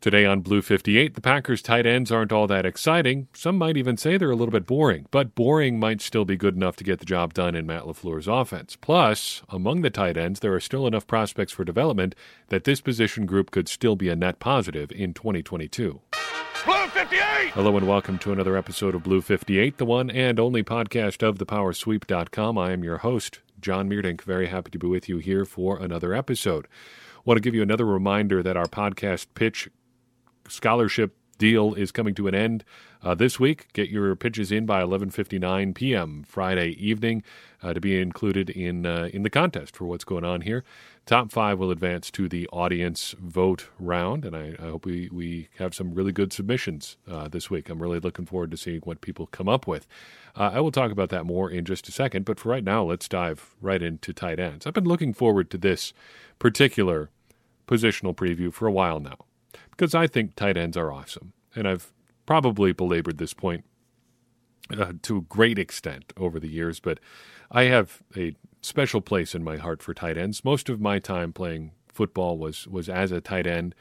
Today on Blue 58, the Packers tight ends aren't all that exciting. Some might even say they're a little bit boring, but boring might still be good enough to get the job done in Matt LaFleur's offense. Plus, among the tight ends, there are still enough prospects for development that this position group could still be a net positive in 2022. Blue 58! Hello and welcome to another episode of Blue 58, the one and only podcast of thepowersweep.com. I am your host, John Meerdink. Very happy to be with you here for another episode. Want to give you another reminder that our podcast pitch scholarship deal is coming to an end uh, this week. Get your pitches in by 11:59 p.m. Friday evening uh, to be included in uh, in the contest for what's going on here. Top five will advance to the audience vote round, and I, I hope we, we have some really good submissions uh, this week. I'm really looking forward to seeing what people come up with. Uh, I will talk about that more in just a second, but for right now, let's dive right into tight ends. I've been looking forward to this particular positional preview for a while now because I think tight ends are awesome. And I've probably belabored this point uh, to a great extent over the years, but I have a special place in my heart for tight ends. Most of my time playing football was was as a tight end.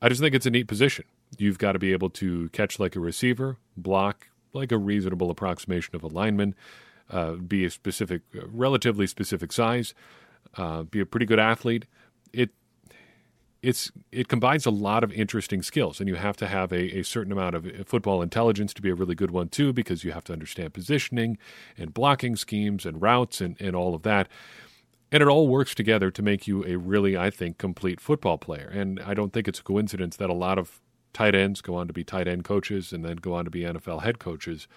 I just think it's a neat position. You've got to be able to catch like a receiver, block like a reasonable approximation of a lineman, uh, be a specific, relatively specific size, uh, be a pretty good athlete. It it's it combines a lot of interesting skills, and you have to have a, a certain amount of uh, football intelligence to be a really good one too, because you have to understand positioning and blocking schemes and routes and, and all of that. And it all works together to make you a really, I think, complete football player. And I don't think it's a coincidence that a lot of tight ends go on to be tight end coaches and then go on to be NFL head coaches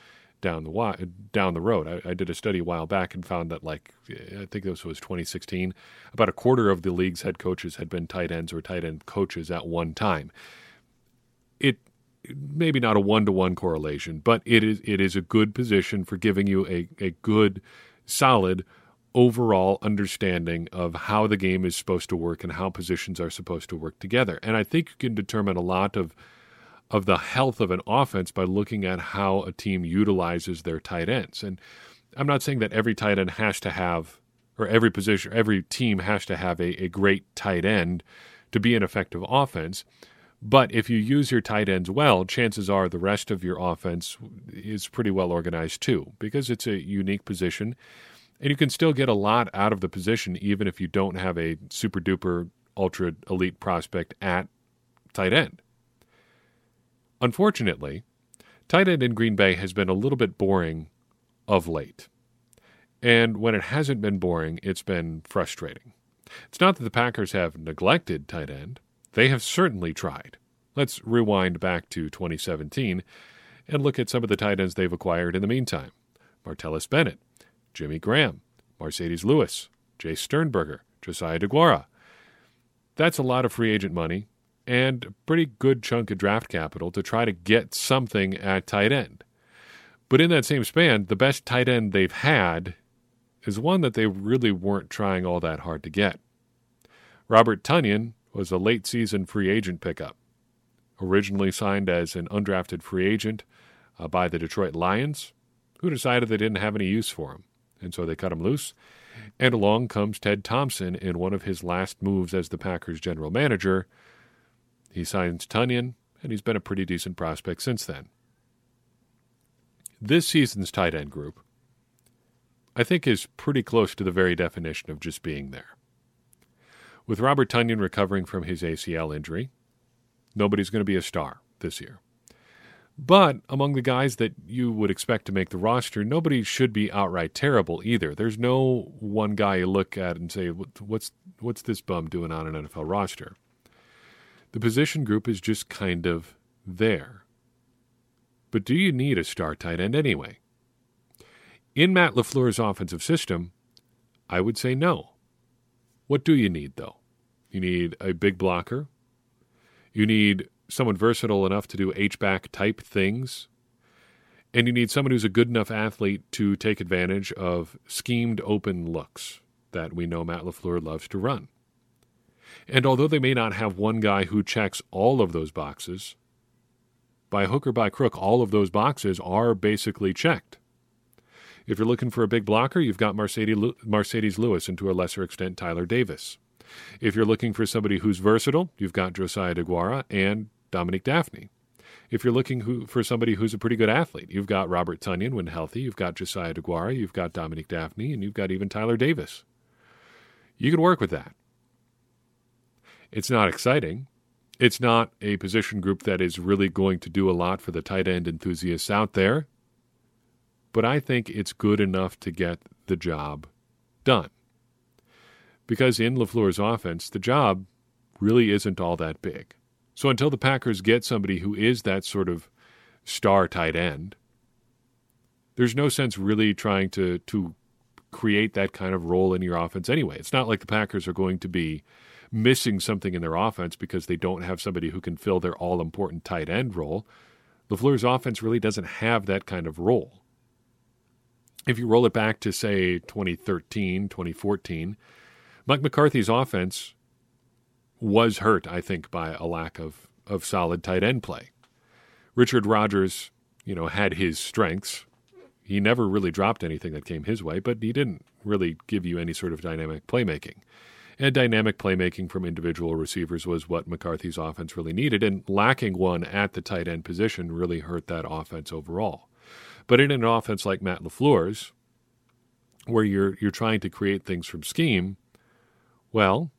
down the down the road. I, I, did a study a while back and found that, like, I think this was 2016, about a quarter of the league's head coaches had been tight ends or tight end coaches at one time. It maybe not a one to one correlation, but it is it is a good position for giving you a, a good, solid overall understanding of how the game is supposed to work and how positions are supposed to work together. And I think you can determine a lot of of the health of an offense by looking at how a team utilizes their tight ends. And I'm not saying that every tight end has to have, or every position, every team has to have a, a great tight end to be an effective offense. But if you use your tight ends well, chances are the rest of your offense is pretty well organized too, because it's a unique position. And you can still get a lot out of the position even if you don't have a super duper ultra elite prospect at tight end. Unfortunately, tight end in Green Bay has been a little bit boring of late. And when it hasn't been boring, it's been frustrating. It's not that the Packers have neglected tight end, they have certainly tried. Let's rewind back to 2017 and look at some of the tight ends they've acquired in the meantime Martellus Bennett, Jimmy Graham, Marcedes Lewis, Jace Sternberger, Josiah DeGuara. That's a lot of free agent money and a pretty good chunk of draft capital to try to get something at tight end. But in that same span, the best tight end they've had is one that they really weren't trying all that hard to get. Robert Tonyan was a late season free agent pickup. Originally signed as an undrafted free agent uh, by the Detroit Lions, who decided they didn't have any use for him, and so they cut him loose. And along comes Ted Thompson in one of his last moves as the Packers general manager he signs Tonyan, and he's been a pretty decent prospect since then. This season's tight end group, I think, is pretty close to the very definition of just being there. With Robert Tonyan recovering from his ACL injury, nobody's going to be a star this year. But among the guys that you would expect to make the roster, nobody should be outright terrible either. There's no one guy you look at and say, "What's what's this bum doing on an NFL roster?" The position group is just kind of there. But do you need a star tight end anyway? In Matt LaFleur's offensive system, I would say no. What do you need, though? You need a big blocker. You need someone versatile enough to do H-back type things. And you need someone who's a good enough athlete to take advantage of schemed open looks that we know Matt LaFleur loves to run. And although they may not have one guy who checks all of those boxes, by hook or by crook, all of those boxes are basically checked. If you're looking for a big blocker, you've got Marcedes, Lewis, and to a lesser extent, Tyler Davis. If you're looking for somebody who's versatile, you've got Josiah DeGuara and Dominique Dafney. If you're looking for somebody who's a pretty good athlete, you've got Robert Tonyan when healthy, you've got Josiah DeGuara, you've got Dominique Dafney, and you've got even Tyler Davis. You can work with that. It's not exciting. It's not a position group that is really going to do a lot for the tight end enthusiasts out there, but I think it's good enough to get the job done. Because in LaFleur's offense, the job really isn't all that big. So until the Packers get somebody who is that sort of star tight end, there's no sense really trying to to create that kind of role in your offense anyway. It's not like the Packers are going to be missing something in their offense because they don't have somebody who can fill their all important tight end role. LaFleur's offense really doesn't have that kind of role. If you roll it back to, say, 2013, 2014, Mike McCarthy's offense was hurt, I think, by a lack of, of solid tight end play. Richard Rodgers, you know, had his strengths. He never really dropped anything that came his way, but he didn't really give you any sort of dynamic playmaking. And dynamic playmaking from individual receivers was what McCarthy's offense really needed, and lacking one at the tight end position really hurt that offense overall. But in an offense like Matt LaFleur's, where you're you're trying to create things from scheme, well,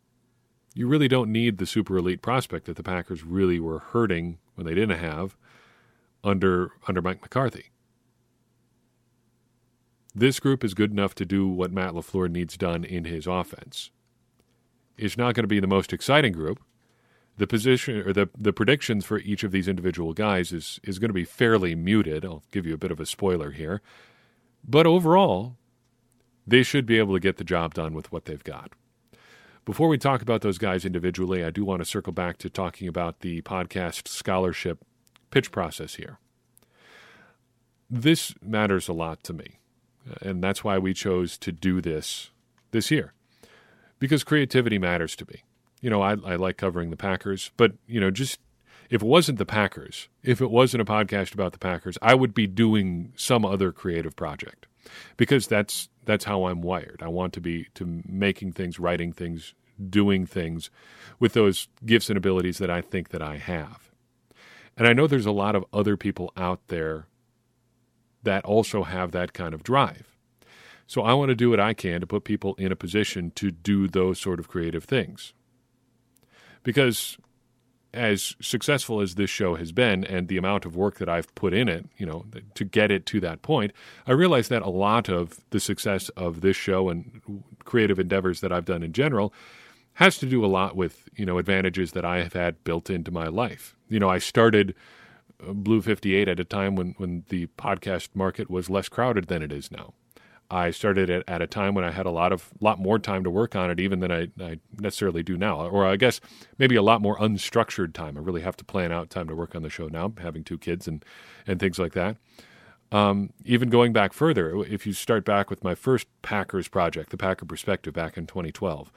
you really don't need the super elite prospect that the Packers really were hurting when they didn't have under under Mike McCarthy. This group is good enough to do what Matt LaFleur needs done in his offense is not going to be the most exciting group. The position or the the predictions for each of these individual guys is is going to be fairly muted. I'll give you a bit of a spoiler here. But overall, they should be able to get the job done with what they've got. Before we talk about those guys individually, I do want to circle back to talking about the podcast scholarship pitch process here. This matters a lot to me, and that's why we chose to do this this year because creativity matters to me. You know, I, I like covering the Packers, but, you know, just if it wasn't the Packers, if it wasn't a podcast about the Packers, I would be doing some other creative project because that's that's how I'm wired. I want to be to making things, writing things, doing things with those gifts and abilities that I think that I have. And I know there's a lot of other people out there that also have that kind of drive. So I want to do what I can to put people in a position to do those sort of creative things. Because as successful as this show has been and the amount of work that I've put in it, you know, to get it to that point, I realize that a lot of the success of this show and creative endeavors that I've done in general has to do a lot with, you know, advantages that I have had built into my life. You know, I started uh, Blue 58 at a time when when the podcast market was less crowded than it is now. I started it at a time when I had a lot of lot more time to work on it, even than I, I, necessarily do now, or I guess maybe a lot more unstructured time. I really have to plan out time to work on the show now, having two kids and and things like that. Um, even going back further, if you start back with my first Packers project, the Packer Perspective, back in 2012,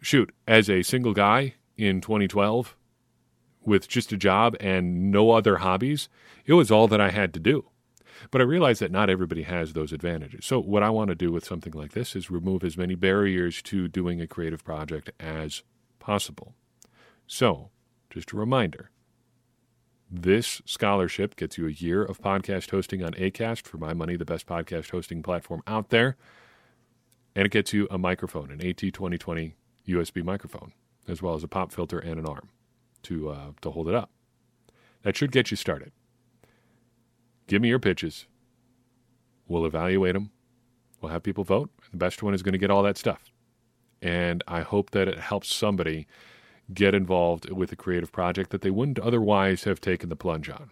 shoot, as a single guy in 2012 with just a job and no other hobbies, it was all that I had to do. But I realize that not everybody has those advantages. So, what I want to do with something like this is remove as many barriers to doing a creative project as possible. So, just a reminder this scholarship gets you a year of podcast hosting on ACAST for my money, the best podcast hosting platform out there. And it gets you a microphone, an AT2020 USB microphone, as well as a pop filter and an arm to, uh, to hold it up. That should get you started. Give me your pitches. We'll evaluate them. We'll have people vote. The best one is going to get all that stuff. And I hope that it helps somebody get involved with a creative project that they wouldn't otherwise have taken the plunge on.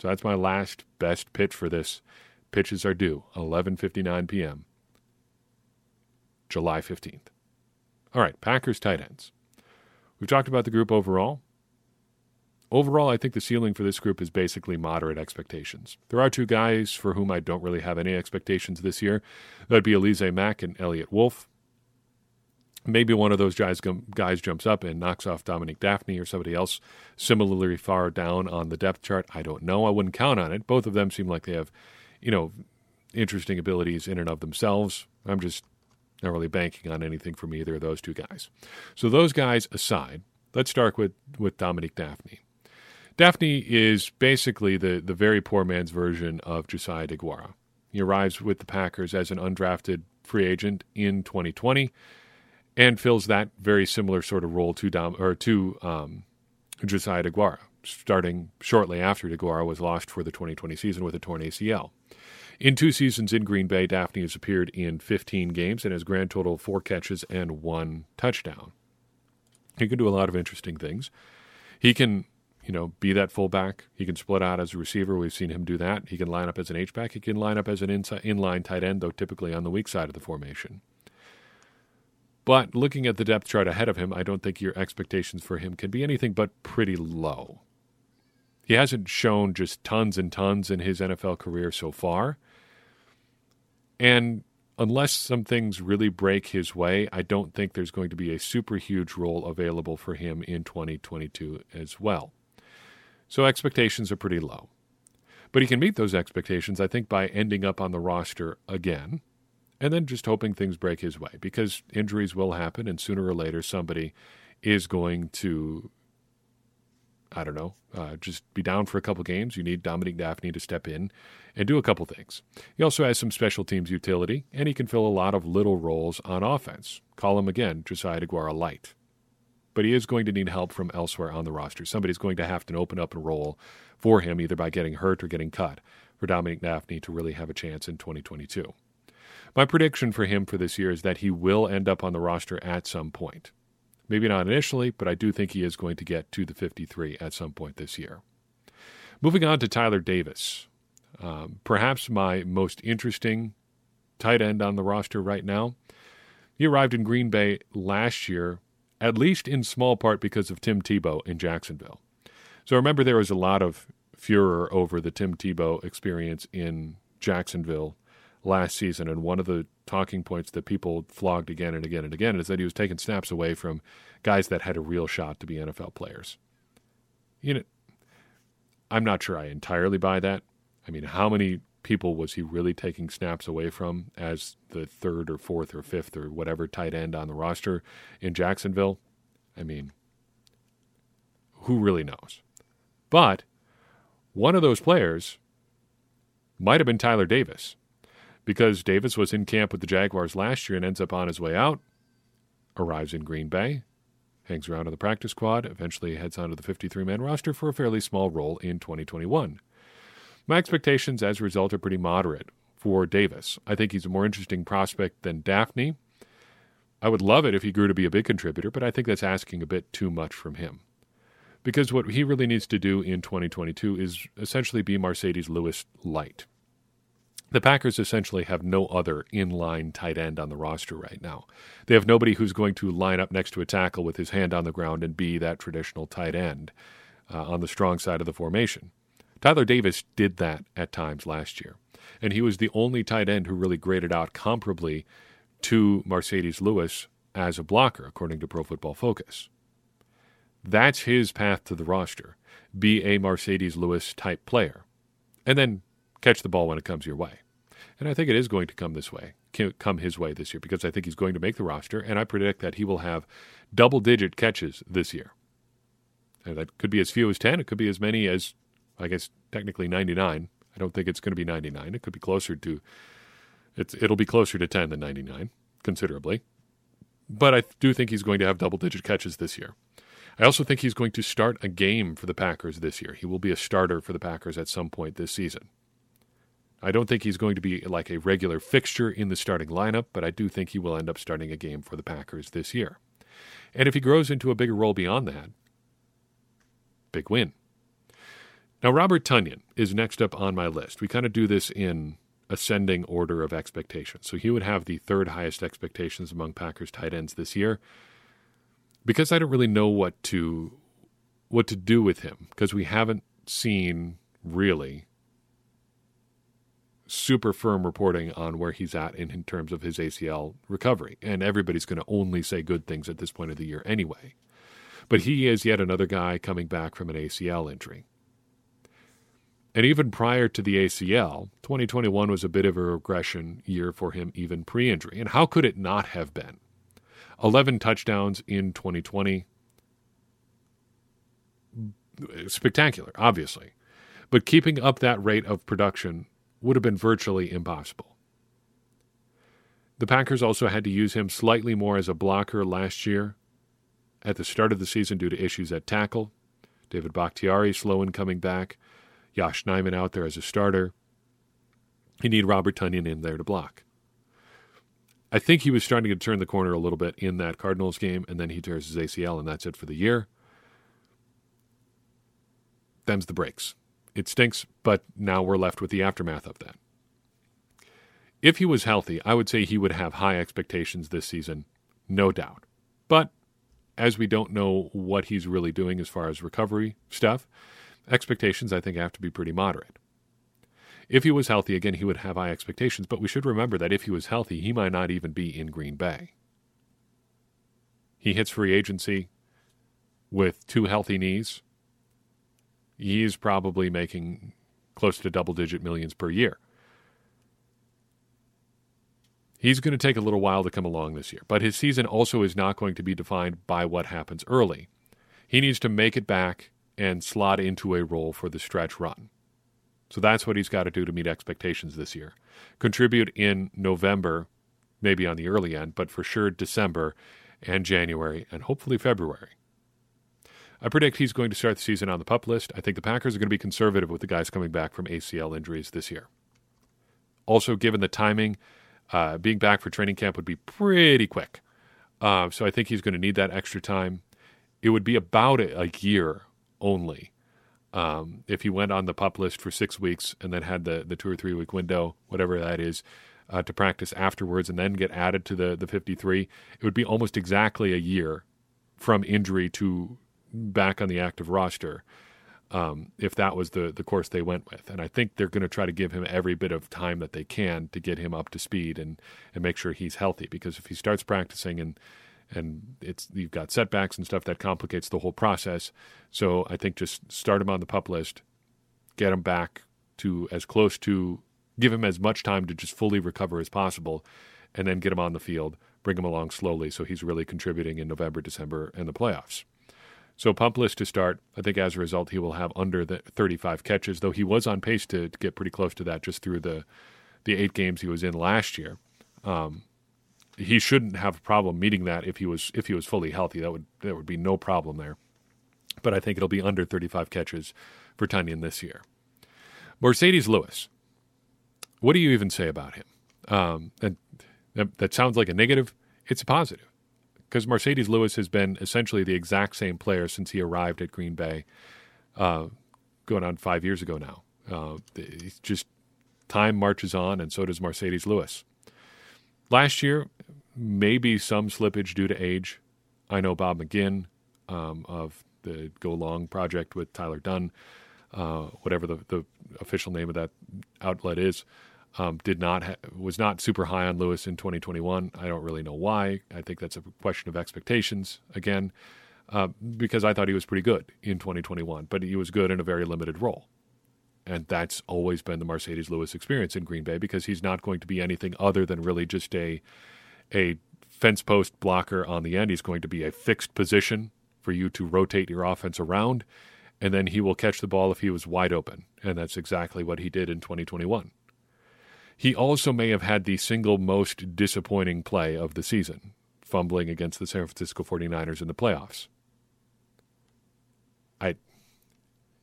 So that's my last best pitch for this. Pitches are due 11:59 p.m. July 15th. All right, Packers tight ends. We've talked about the group overall. Overall, I think the ceiling for this group is basically moderate expectations. There are two guys for whom I don't really have any expectations this year. That'd be Alize Mack and Elliot Wolf. Maybe one of those guys, guys jumps up and knocks off Dominique Dafney or somebody else similarly far down on the depth chart. I don't know. I wouldn't count on it. Both of them seem like they have, you know, interesting abilities in and of themselves. I'm just not really banking on anything from either of those two guys. So those guys aside, let's start with, with Dominique Dafney. Dafney is basically the, the very poor man's version of Josiah DeGuara. He arrives with the Packers as an undrafted free agent in 2020 and fills that very similar sort of role to Dom, or to um, Josiah DeGuara, starting shortly after DeGuara was lost for the 2020 season with a torn ACL. In two seasons in Green Bay, Dafney has appeared in 15 games and has grand total four catches and one touchdown. He can do a lot of interesting things. He can you know, be that fullback. He can split out as a receiver. We've seen him do that. He can line up as an H back. He can line up as an inside, inline tight end, though typically on the weak side of the formation. But looking at the depth chart ahead of him, I don't think your expectations for him can be anything but pretty low. He hasn't shown just tons and tons in his NFL career so far. And unless some things really break his way, I don't think there's going to be a super huge role available for him in 2022 as well. So expectations are pretty low. But he can meet those expectations, I think, by ending up on the roster again and then just hoping things break his way because injuries will happen and sooner or later somebody is going to I don't know, uh, just be down for a couple games. You need Dominique Dafney to step in and do a couple things. He also has some special teams utility, and he can fill a lot of little roles on offense. Call him again, Josiah DeGuara Light but he is going to need help from elsewhere on the roster. Somebody's going to have to open up a role for him, either by getting hurt or getting cut, for Dominic Dafney to really have a chance in 2022. My prediction for him for this year is that he will end up on the roster at some point. Maybe not initially, but I do think he is going to get to the 53 at some point this year. Moving on to Tyler Davis. Um, perhaps my most interesting tight end on the roster right now. He arrived in Green Bay last year at least in small part because of Tim Tebow in Jacksonville. So remember, there was a lot of furor over the Tim Tebow experience in Jacksonville last season, and one of the talking points that people flogged again and again and again is that he was taking snaps away from guys that had a real shot to be NFL players. You know, I'm not sure I entirely buy that. I mean, how many people was he really taking snaps away from as the third or fourth or fifth or whatever tight end on the roster in Jacksonville? I mean, who really knows? But one of those players might have been Tyler Davis because Davis was in camp with the Jaguars last year and ends up on his way out, arrives in Green Bay, hangs around on the practice squad, eventually heads onto the 53 man roster for a fairly small role in 2021. My expectations as a result are pretty moderate for Davis. I think he's a more interesting prospect than Dafney. I would love it if he grew to be a big contributor, but I think that's asking a bit too much from him. Because what he really needs to do in 2022 is essentially be Marcedes Lewis light. The Packers essentially have no other inline tight end on the roster right now. They have nobody who's going to line up next to a tackle with his hand on the ground and be that traditional tight end uh, on the strong side of the formation. Tyler Davis did that at times last year, and he was the only tight end who really graded out comparably to Marcedes Lewis as a blocker, according to Pro Football Focus. That's his path to the roster. Be a Marcedes Lewis type player, and then catch the ball when it comes your way. And I think it is going to come this way, come his way this year, because I think he's going to make the roster, and I predict that he will have double digit catches this year. And that could be as few as 10, it could be as many as I guess technically 99. I don't think it's going to be 99. It could be closer to it's it'll be closer to 10 than 99 considerably. But I do think he's going to have double digit catches this year. I also think he's going to start a game for the Packers this year. He will be a starter for the Packers at some point this season. I don't think he's going to be like a regular fixture in the starting lineup, but I do think he will end up starting a game for the Packers this year. And if he grows into a bigger role beyond that, big win. Now, Robert Tonyan is next up on my list. We kind of do this in ascending order of expectations. So he would have the third highest expectations among Packers tight ends this year. Because I don't really know what to what to do with him because we haven't seen really super firm reporting on where he's at in, in terms of his ACL recovery. And everybody's going to only say good things at this point of the year anyway. But he is yet another guy coming back from an ACL injury. And even prior to the ACL, 2021 was a bit of a regression year for him, even pre injury. And how could it not have been? 11 touchdowns in 2020. spectacular, obviously. But keeping up that rate of production would have been virtually impossible. The Packers also had to use him slightly more as a blocker last year at the start of the season due to issues at tackle. David Bakhtiari slow in coming back. Yosh Nijman out there as a starter. You need Robert Tonyan in there to block. I think he was starting to turn the corner a little bit in that Cardinals game, and then he tears his ACL, and that's it for the year. Them's the breaks. It stinks, but now we're left with the aftermath of that. If he was healthy, I would say he would have high expectations this season, no doubt. But as we don't know what he's really doing as far as recovery stuff, expectations I think have to be pretty moderate. If he was healthy, again, he would have high expectations, but we should remember that if he was healthy, he might not even be in Green Bay. He hits free agency with two healthy knees. He's probably making close to double digit millions per year. He's going to take a little while to come along this year, but his season also is not going to be defined by what happens early. He needs to make it back and slot into a role for the stretch run. So that's what he's got to do to meet expectations this year. Contribute in November, maybe on the early end, but for sure December and January and hopefully February. I predict he's going to start the season on the pup list. I think the Packers are going to be conservative with the guys coming back from ACL injuries this year. Also, given the timing, uh, being back for training camp would be pretty quick. Uh, so I think he's going to need that extra time. It would be about a, a year only um, if he went on the pup list for six weeks and then had the, the two or three week window, whatever that is, uh, to practice afterwards and then get added to the, the 53, it would be almost exactly a year from injury to back on the active roster um, if that was the, the course they went with. And I think they're going to try to give him every bit of time that they can to get him up to speed and, and make sure he's healthy because if he starts practicing and and it's you've got setbacks and stuff that complicates the whole process. So I think just start him on the pup list, get him back to as close to give him as much time to just fully recover as possible, and then get him on the field, bring him along slowly so he's really contributing in November, December, and the playoffs. So pup list to start. I think as a result he will have under the 35 catches, though he was on pace to, to get pretty close to that just through the the eight games he was in last year. Um, he shouldn't have a problem meeting that if he was if he was fully healthy. That would there would be no problem there. But I think it'll be under 35 catches for Tonyan this year. Marcedes Lewis. What do you even say about him? Um, and that, that sounds like a negative. It's a positive because Marcedes Lewis has been essentially the exact same player since he arrived at Green Bay, uh, going on five years ago now. Uh, it's just time marches on, and so does Marcedes Lewis. Last year, maybe some slippage due to age. I know Bob McGinn um, of the Go Long project with Tyler Dunne, uh, whatever the, the official name of that outlet is, um, did not ha- was not super high on Lewis in 2021. I don't really know why. I think that's a question of expectations again, uh, because I thought he was pretty good in 2021, but he was good in a very limited role. And that's always been the Marcedes Lewis experience in Green Bay because he's not going to be anything other than really just a a fence post blocker on the end. He's going to be a fixed position for you to rotate your offense around, and then he will catch the ball if he was wide open. And that's exactly what he did in 2021. He also may have had the single most disappointing play of the season, fumbling against the San Francisco 49ers in the playoffs. I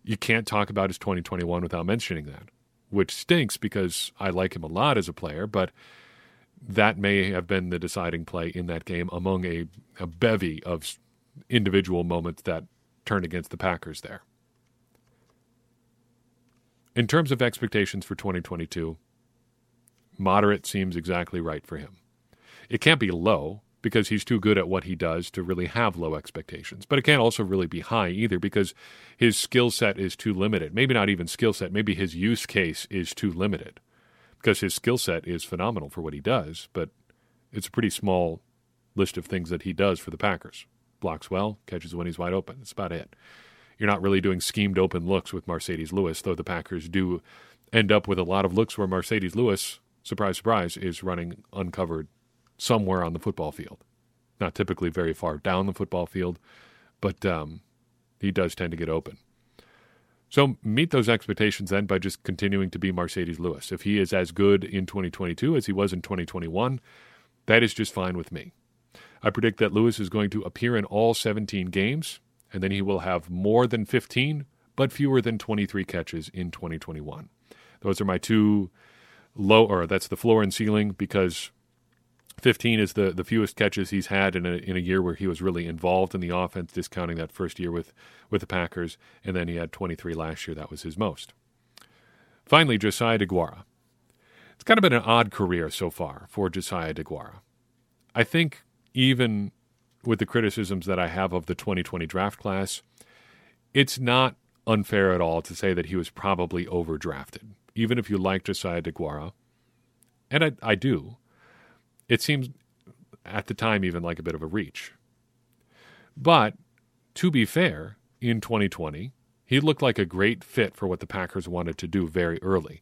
you can't talk about his 2021 without mentioning that, which stinks because I like him a lot as a player, but that may have been the deciding play in that game among a, a bevy of individual moments that turned against the Packers there. In terms of expectations for 2022, moderate seems exactly right for him. It can't be low because he's too good at what he does to really have low expectations. But it can't also really be high either because his skill set is too limited. Maybe not even skill set, maybe his use case is too limited because his skill set is phenomenal for what he does, but it's a pretty small list of things that he does for the Packers. Blocks well, catches when he's wide open. That's about it. You're not really doing schemed open looks with Marcedes Lewis, though the Packers do end up with a lot of looks where Marcedes Lewis, surprise, surprise, is running uncovered somewhere on the football field. Not typically very far down the football field, but um, he does tend to get open. So meet those expectations then by just continuing to be Marcedes Lewis. If he is as good in 2022 as he was in 2021, that is just fine with me. I predict that Lewis is going to appear in all 17 games, and then he will have more than 15, but fewer than 23 catches in 2021. Those are my two low, or that's the floor and ceiling because 15 is the, the fewest catches he's had in a, in a year where he was really involved in the offense, discounting that first year with, with the Packers. And then he had 23 last year. That was his most. Finally, Josiah DeGuara. It's kind of been an odd career so far for Josiah DeGuara. I think even with the criticisms that I have of the 2020 draft class, it's not unfair at all to say that he was probably overdrafted. Even if you like Josiah DeGuara, and I, I do, it seems at the time even like a bit of a reach. But to be fair, in 2020, he looked like a great fit for what the Packers wanted to do very early.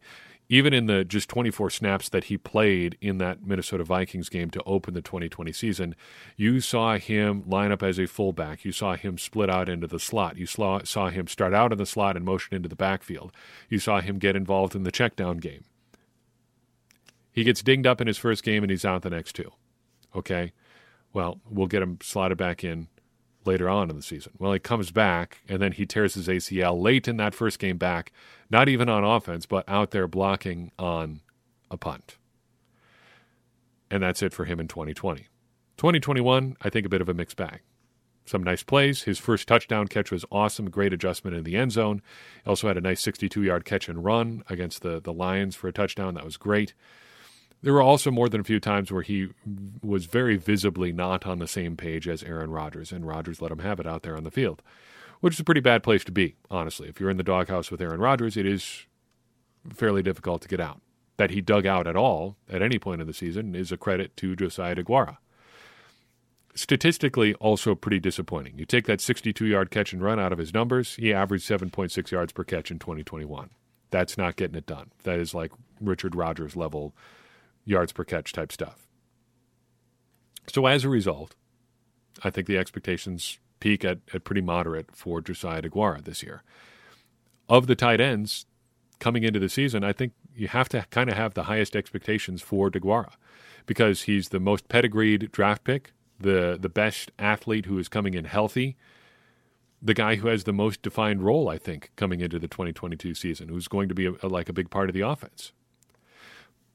Even in the just 24 snaps that he played in that Minnesota Vikings game to open the 2020 season, you saw him line up as a fullback. You saw him split out into the slot. You saw, saw him start out in the slot and motion into the backfield. You saw him get involved in the checkdown game. He gets dinged up in his first game and he's out the next two. Okay. Well, we'll get him slotted back in later on in the season. Well, he comes back and then he tears his ACL late in that first game back, not even on offense, but out there blocking on a punt. And that's it for him in 2020. 2021, I think a bit of a mixed bag. Some nice plays. His first touchdown catch was awesome, great adjustment in the end zone. Also had a nice 62 yard catch and run against the, the Lions for a touchdown. That was great. There were also more than a few times where he was very visibly not on the same page as Aaron Rodgers, and Rodgers let him have it out there on the field, which is a pretty bad place to be, honestly. If you're in the doghouse with Aaron Rodgers, it is fairly difficult to get out. That he dug out at all at any point in the season is a credit to Josiah DeGuara. Statistically, also pretty disappointing. You take that 62 yard catch and run out of his numbers, he averaged 7.6 yards per catch in 2021. That's not getting it done. That is like Richard Rodgers level yards per catch type stuff. So as a result, I think the expectations peak at, at pretty moderate for Josiah DeGuara this year. Of the tight ends coming into the season, I think you have to kind of have the highest expectations for DeGuara because he's the most pedigreed draft pick, the the best athlete who is coming in healthy, the guy who has the most defined role, I think, coming into the 2022 season, who's going to be a, a, like a big part of the offense.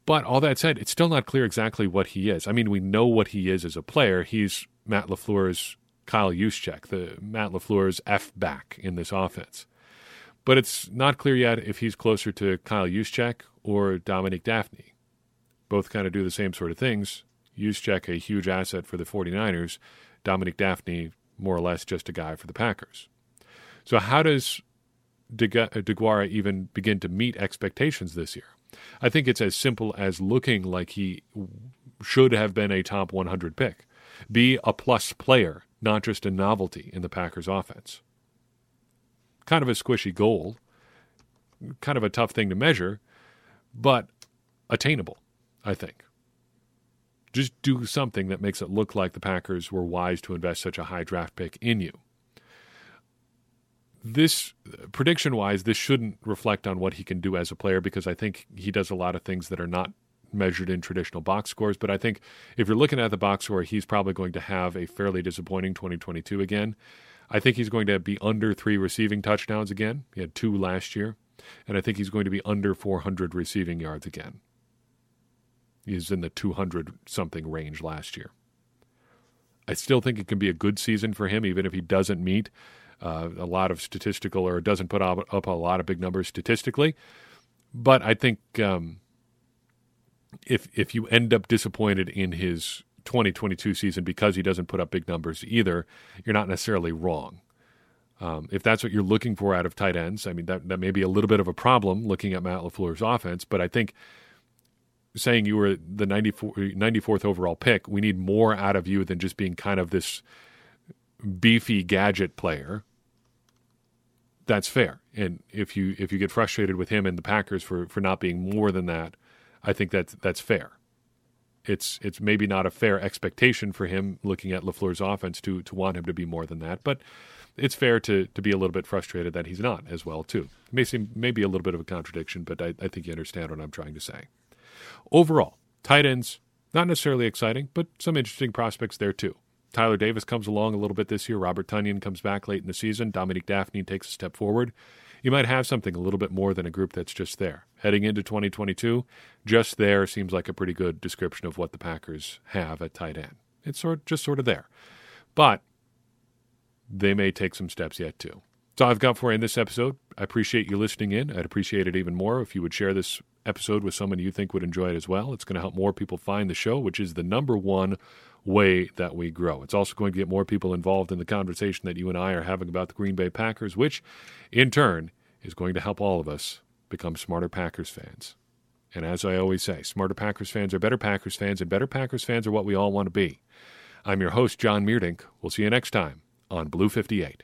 But all that said, it's still not clear exactly what he is. I mean, we know what he is as a player. He's Matt LaFleur's Kyle Juszczyk, the Matt LaFleur's F back in this offense. But it's not clear yet if he's closer to Kyle Juszczyk or Dominic Dafney. Both kind of do the same sort of things. Juszczyk, a huge asset for the 49ers. Dominic Dafney, more or less just a guy for the Packers. So, how does uh, DeGuara even begin to meet expectations this year? I think it's as simple as looking like he should have been a top 100 pick. Be a plus player, not just a novelty in the Packers offense. Kind of a squishy goal, kind of a tough thing to measure, but attainable, I think. Just do something that makes it look like the Packers were wise to invest such a high draft pick in you this prediction wise, this shouldn't reflect on what he can do as a player because I think he does a lot of things that are not measured in traditional box scores. But I think if you're looking at the box score, he's probably going to have a fairly disappointing 2022 again. I think he's going to be under three receiving touchdowns again. He had two last year. And I think he's going to be under 400 receiving yards again. He's in the 200 something range last year. I still think it can be a good season for him, even if he doesn't meet uh, a lot of statistical or doesn't put up, up, a lot of big numbers statistically. But I think um, if if you end up disappointed in his 2022 season because he doesn't put up big numbers either, you're not necessarily wrong. Um, if that's what you're looking for out of tight ends, I mean that that may be a little bit of a problem looking at Matt LaFleur's offense. But I think saying you were the 94, 94th overall pick, we need more out of you than just being kind of this beefy gadget player, that's fair. And if you if you get frustrated with him and the Packers for for not being more than that, I think that's that's fair. It's it's maybe not a fair expectation for him looking at LaFleur's offense to to want him to be more than that, but it's fair to to be a little bit frustrated that he's not as well too. It may seem maybe a little bit of a contradiction, but I, I think you understand what I'm trying to say. Overall, tight ends not necessarily exciting, but some interesting prospects there too. Tyler Davis comes along a little bit this year. Robert Tonyan comes back late in the season. Dominique Dafney takes a step forward. You might have something a little bit more than a group that's just there. Heading into 2022, just there seems like a pretty good description of what the Packers have at tight end. It's sort just sort of there. But they may take some steps yet too. So I've got for you in this episode. I appreciate you listening in. I'd appreciate it even more if you would share this episode with someone you think would enjoy it as well. It's going to help more people find the show, which is the number one way that we grow. It's also going to get more people involved in the conversation that you and I are having about the Green Bay Packers, which in turn is going to help all of us become smarter Packers fans. And as I always say, smarter Packers fans are better Packers fans, and better Packers fans are what we all want to be. I'm your host, John Meerdink. We'll see you next time on Blue 58.